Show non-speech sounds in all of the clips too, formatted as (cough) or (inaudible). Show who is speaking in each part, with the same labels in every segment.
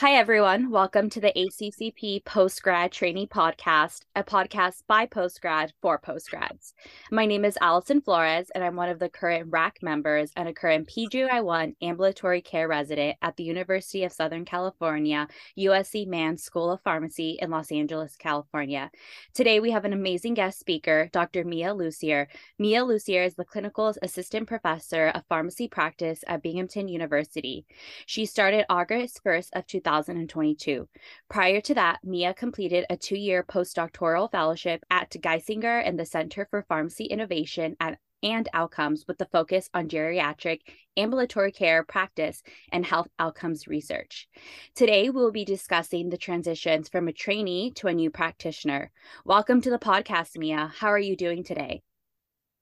Speaker 1: Hi, everyone. Welcome to the ACCP Postgrad Trainee Podcast, a podcast by postgrad for postgrads. My name is Allison Flores, and I'm one of the current RAC members and a current PGY1 ambulatory care resident at the University of Southern California USC Mann School of Pharmacy in Los Angeles, California. Today, we have an amazing guest speaker, Dr. Mia Lucier. Mia Lucier is the clinical assistant professor of pharmacy practice at Binghamton University. She started August 1st of 2000. 2022. Prior to that, Mia completed a two year postdoctoral fellowship at Geisinger and the Center for Pharmacy Innovation at and outcomes with the focus on geriatric ambulatory care practice and health outcomes research. Today, we'll be discussing the transitions from a trainee to a new practitioner. Welcome to the podcast, Mia. How are you doing today?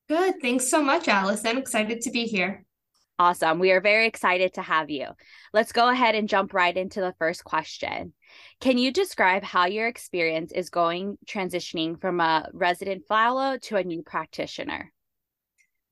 Speaker 2: Good. Thanks so much. I'm excited to be here.
Speaker 1: Awesome. We are very excited to have you. Let's go ahead and jump right into the first question. Can you describe how your experience is going transitioning from a resident fellow to a new practitioner?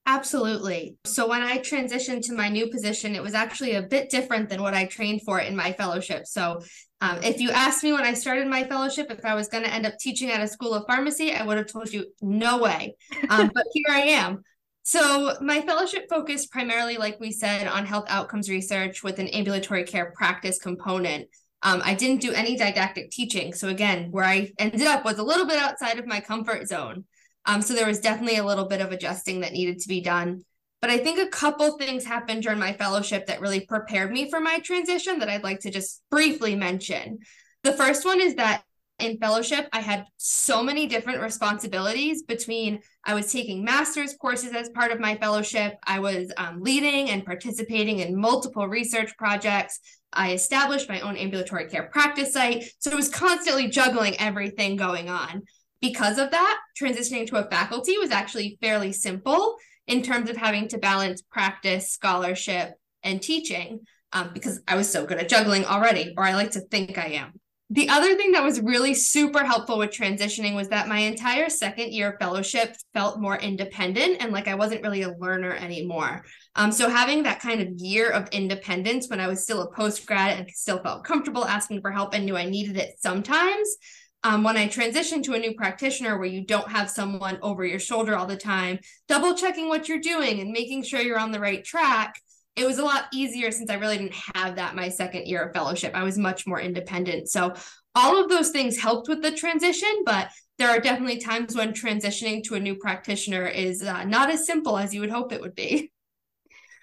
Speaker 2: Absolutely. So when I transitioned to my new position, it was actually a bit different than what I trained for in my fellowship. So um, if you asked me when I started my fellowship if I was going to end up teaching at a school of pharmacy, I would have told you no way. Um, but here I am. So, my fellowship focused primarily, like we said, on health outcomes research with an ambulatory care practice component. Um, I didn't do any didactic teaching. So, again, where I ended up was a little bit outside of my comfort zone. Um, so, there was definitely a little bit of adjusting that needed to be done. But I think a couple things happened during my fellowship that really prepared me for my transition that I'd like to just briefly mention. The first one is that in fellowship, I had so many different responsibilities between I was taking master's courses as part of my fellowship, I was um, leading and participating in multiple research projects. I established my own ambulatory care practice site. So it was constantly juggling everything going on. Because of that, transitioning to a faculty was actually fairly simple in terms of having to balance practice, scholarship, and teaching um, because I was so good at juggling already, or I like to think I am. The other thing that was really super helpful with transitioning was that my entire second year fellowship felt more independent and like I wasn't really a learner anymore. Um, so having that kind of year of independence when I was still a post grad and still felt comfortable asking for help and knew I needed it sometimes. Um, when I transitioned to a new practitioner where you don't have someone over your shoulder all the time, double checking what you're doing and making sure you're on the right track, it was a lot easier since I really didn't have that my second year of fellowship. I was much more independent. So all of those things helped with the transition, but there are definitely times when transitioning to a new practitioner is uh, not as simple as you would hope it would be.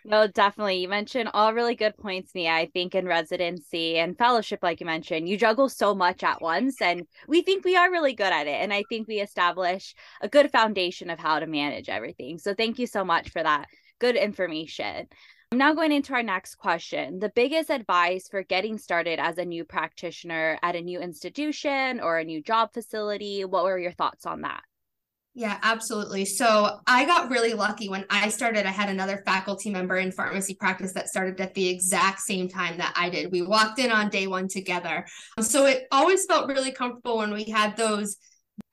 Speaker 1: No, definitely. You mentioned all really good points, Mia. I think in residency and fellowship, like you mentioned, you juggle so much at once, and we think we are really good at it. And I think we establish a good foundation of how to manage everything. So thank you so much for that good information. Now going into our next question. The biggest advice for getting started as a new practitioner at a new institution or a new job facility, what were your thoughts on that?
Speaker 2: Yeah, absolutely. So I got really lucky when I started. I had another faculty member in pharmacy practice that started at the exact same time that I did. We walked in on day one together. So it always felt really comfortable when we had those.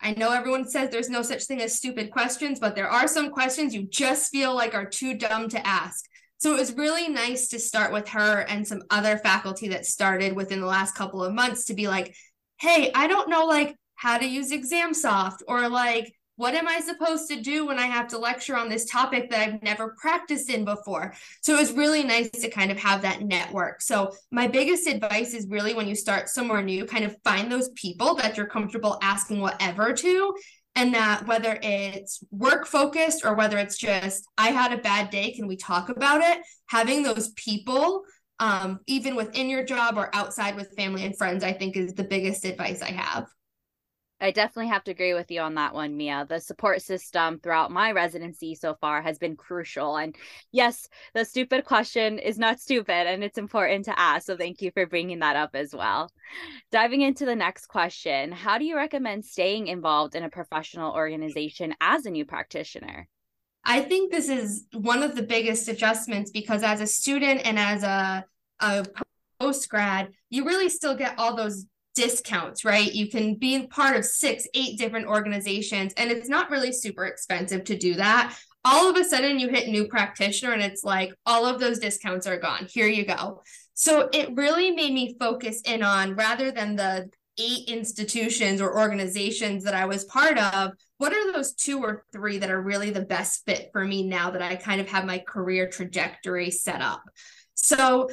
Speaker 2: I know everyone says there's no such thing as stupid questions, but there are some questions you just feel like are too dumb to ask. So it was really nice to start with her and some other faculty that started within the last couple of months to be like, hey, I don't know like how to use ExamSoft or like what am I supposed to do when I have to lecture on this topic that I've never practiced in before? So it was really nice to kind of have that network. So my biggest advice is really when you start somewhere new, kind of find those people that you're comfortable asking whatever to and that whether it's work focused or whether it's just i had a bad day can we talk about it? Having those people um, even within your job or outside with family and friends i think is the biggest advice i have
Speaker 1: I definitely have to agree with you on that one, Mia. The support system throughout my residency so far has been crucial. And yes, the stupid question is not stupid and it's important to ask. So thank you for bringing that up as well. Diving into the next question How do you recommend staying involved in a professional organization as a new practitioner?
Speaker 2: I think this is one of the biggest adjustments because as a student and as a, a post grad, you really still get all those discounts, right? You can be part of six, eight different organizations, and it's not really super expensive to do that. all of a sudden you hit new practitioner and it's like all of those discounts are gone. Here you go. So it really made me focus in on rather than the eight institutions or organizations that I was part of, what are those two or three that are really the best fit for me now that I kind of have my career trajectory set up? So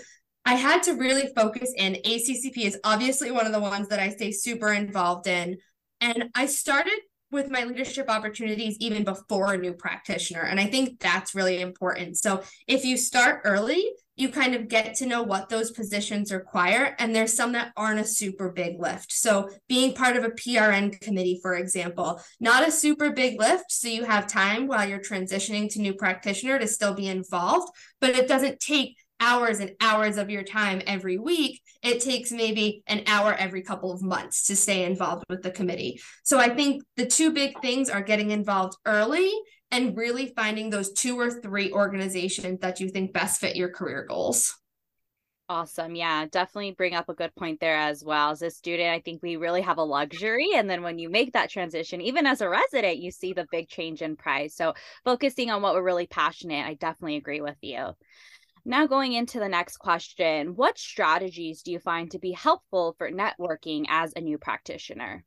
Speaker 2: I had to really focus in. ACCP is obviously one of the ones that I stay super involved in. And I started with my leadership opportunities even before a new practitioner. And I think that's really important. So if you start early, you kind of get to know what those positions require. And there's some that aren't a super big lift. So being part of a PRN committee, for example, not a super big lift. So you have time while you're transitioning to new practitioner to still be involved, but it doesn't take hours and hours of your time every week. It takes maybe an hour every couple of months to stay involved with the committee. So I think the two big things are getting involved early and really finding those two or three organizations that you think best fit your career goals.
Speaker 1: Awesome. Yeah, definitely bring up a good point there as well. As a student, I think we really have a luxury. And then when you make that transition, even as a resident, you see the big change in price. So focusing on what we're really passionate, I definitely agree with you. Now, going into the next question, what strategies do you find to be helpful for networking as a new practitioner?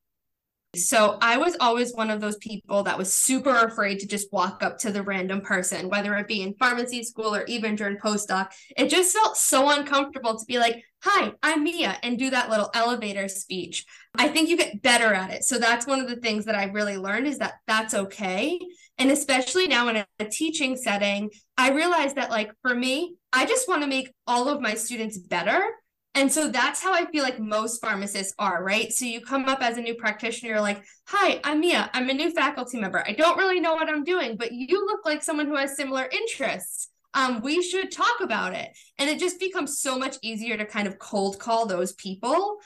Speaker 2: So I was always one of those people that was super afraid to just walk up to the random person, whether it be in pharmacy school or even during postdoc. It just felt so uncomfortable to be like, hi, I'm Mia, and do that little elevator speech. I think you get better at it. So that's one of the things that I've really learned is that that's okay. And especially now in a, teaching setting, I realized that, like, for me, I just want to make all of my students better. And so that's how I feel like most pharmacists are, right? So you come up as a new practitioner, you're like, hi, I'm Mia. I'm a new faculty member. I don't really know what I'm doing, but you look like someone who has similar interests. Um, we should talk about it. And it just becomes so much easier to kind of cold call those people.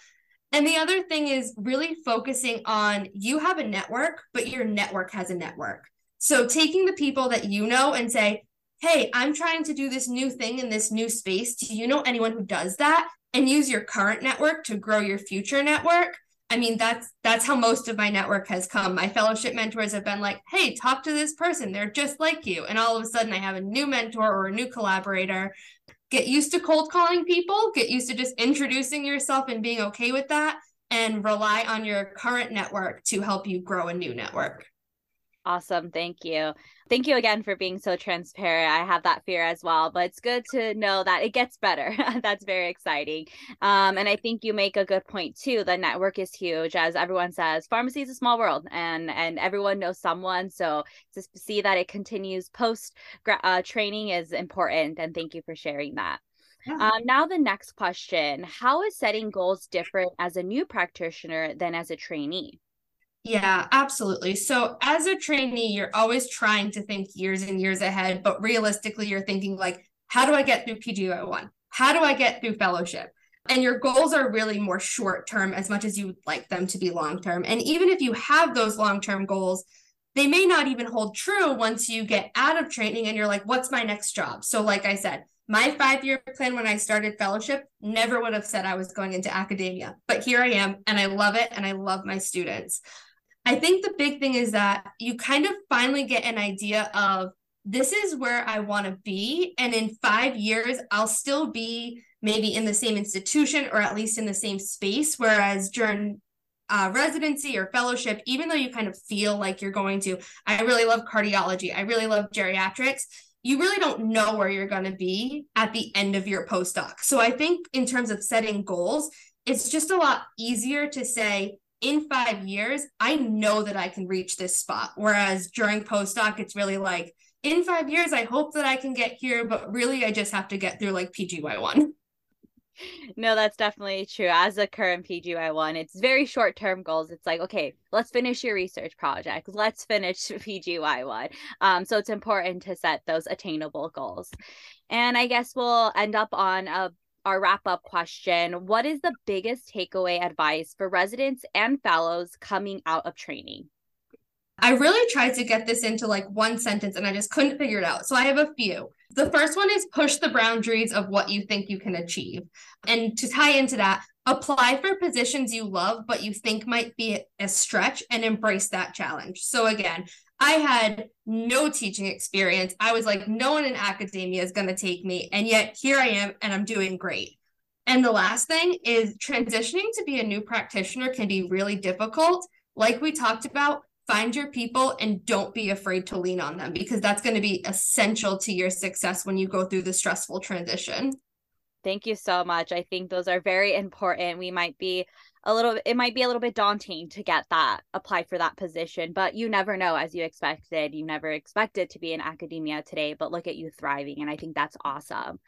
Speaker 2: And the other thing is really focusing on you have a network, but your network has a network. So taking the people that you know and say, hey, I'm trying to do this new thing in this new space. Do you know anyone who does that? and use your current network to grow your future network. I mean that's that's how most of my network has come. My fellowship mentors have been like hey talk to this person. They're just like you. And all of a sudden i have a new mentor or a new collaborator. Get used to cold calling people. Get used to just introducing yourself and being okay with that and rely on your current network to help you grow a new network
Speaker 1: Awesome. Thank you. Thank you again for being so transparent. I have that fear as well, but it's good to know that it gets better. (laughs) That's very exciting. Um, and I think you make a good point too. The network is huge. As everyone says, pharmacy is a small world and, and everyone knows someone. So to see that it continues post uh, training is important. And thank you for sharing that. Yeah. Um, now, the next question How is setting goals different as a new practitioner than as a trainee?
Speaker 2: Yeah, absolutely. So, as a trainee, you're always trying to think years and years ahead, but realistically, you're thinking like, how do I get through PGY one? How do I get through fellowship? And your goals are really more short term as much as you would like them to be long term. And even if you have those long term goals, they may not even hold true once you get out of training and you're like, what's my next job? So, like I said, my five year plan when I started fellowship never would have said I was going into academia, but here I am and I love it and I love my students. I think the big thing is that you kind of finally get an idea of this is where I want to be. And in five years, I'll still be maybe in the same institution or at least in the same space. Whereas during uh, residency or fellowship, even though you kind of feel like you're going to, I really love cardiology, I really love geriatrics, you really don't know where you're going to be at the end of your postdoc. So I think in terms of setting goals, it's just a lot easier to say, in five years, I know that I can reach this spot. Whereas during postdoc, it's really like, in five years, I hope that I can get here, but really, I just have to get through like PGY one.
Speaker 1: No, that's definitely true. As a current PGY one, it's very short term goals. It's like, okay, let's finish your research project. Let's finish (laughs) PGY one. Um, so it's important to set those attainable goals. And I guess we'll end up on a our wrap up question What is the biggest takeaway advice for residents and fellows coming out of training?
Speaker 2: I really tried to get this into like one sentence and I just couldn't figure it out. So I have a few. The first one is push the boundaries of what you think you can achieve. And to tie into that, apply for positions you love but you think might be a stretch and embrace that challenge. So again, I had no teaching experience. I was like, no one in academia is going to take me. And yet here I am and I'm doing great. And the last thing is transitioning to be a new practitioner can be really difficult. Like we talked about, find your people and don't be afraid to lean on them because that's going to be essential to your success when you go through the stressful transition.
Speaker 1: Thank you so much. I think those are very important. We might be a little it might be a little bit daunting to get that apply for that position but you never know as you expected you never expected to be in academia today but look at you thriving and i think that's awesome.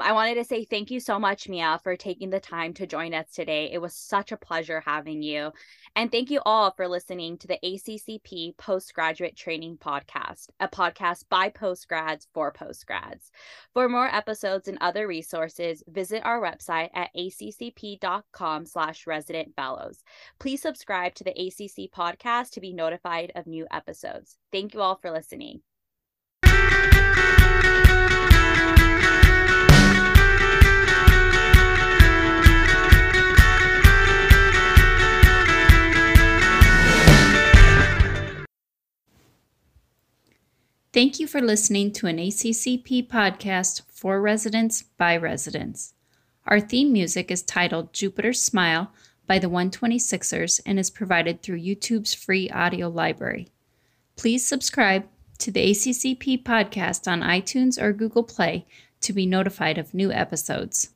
Speaker 1: I wanted to say thank you so much mia for taking the time to join us today. It was such a pleasure having you. And thank you all for listening to the ACCP Postgraduate Training Podcast, a podcast by postgrads for postgrads. For more episodes and other resources, visit our website at accp.com slash resident fellows. Please subscribe to the ACC podcast to be notified of new episodes. Thank you all for listening.
Speaker 3: Thank you for listening to an ACCP podcast for residents by residents. Our theme music is titled Jupiter's Smile by the 126ers and is provided through YouTube's free audio library. Please subscribe to the ACCP podcast on iTunes or Google Play to be notified of new episodes.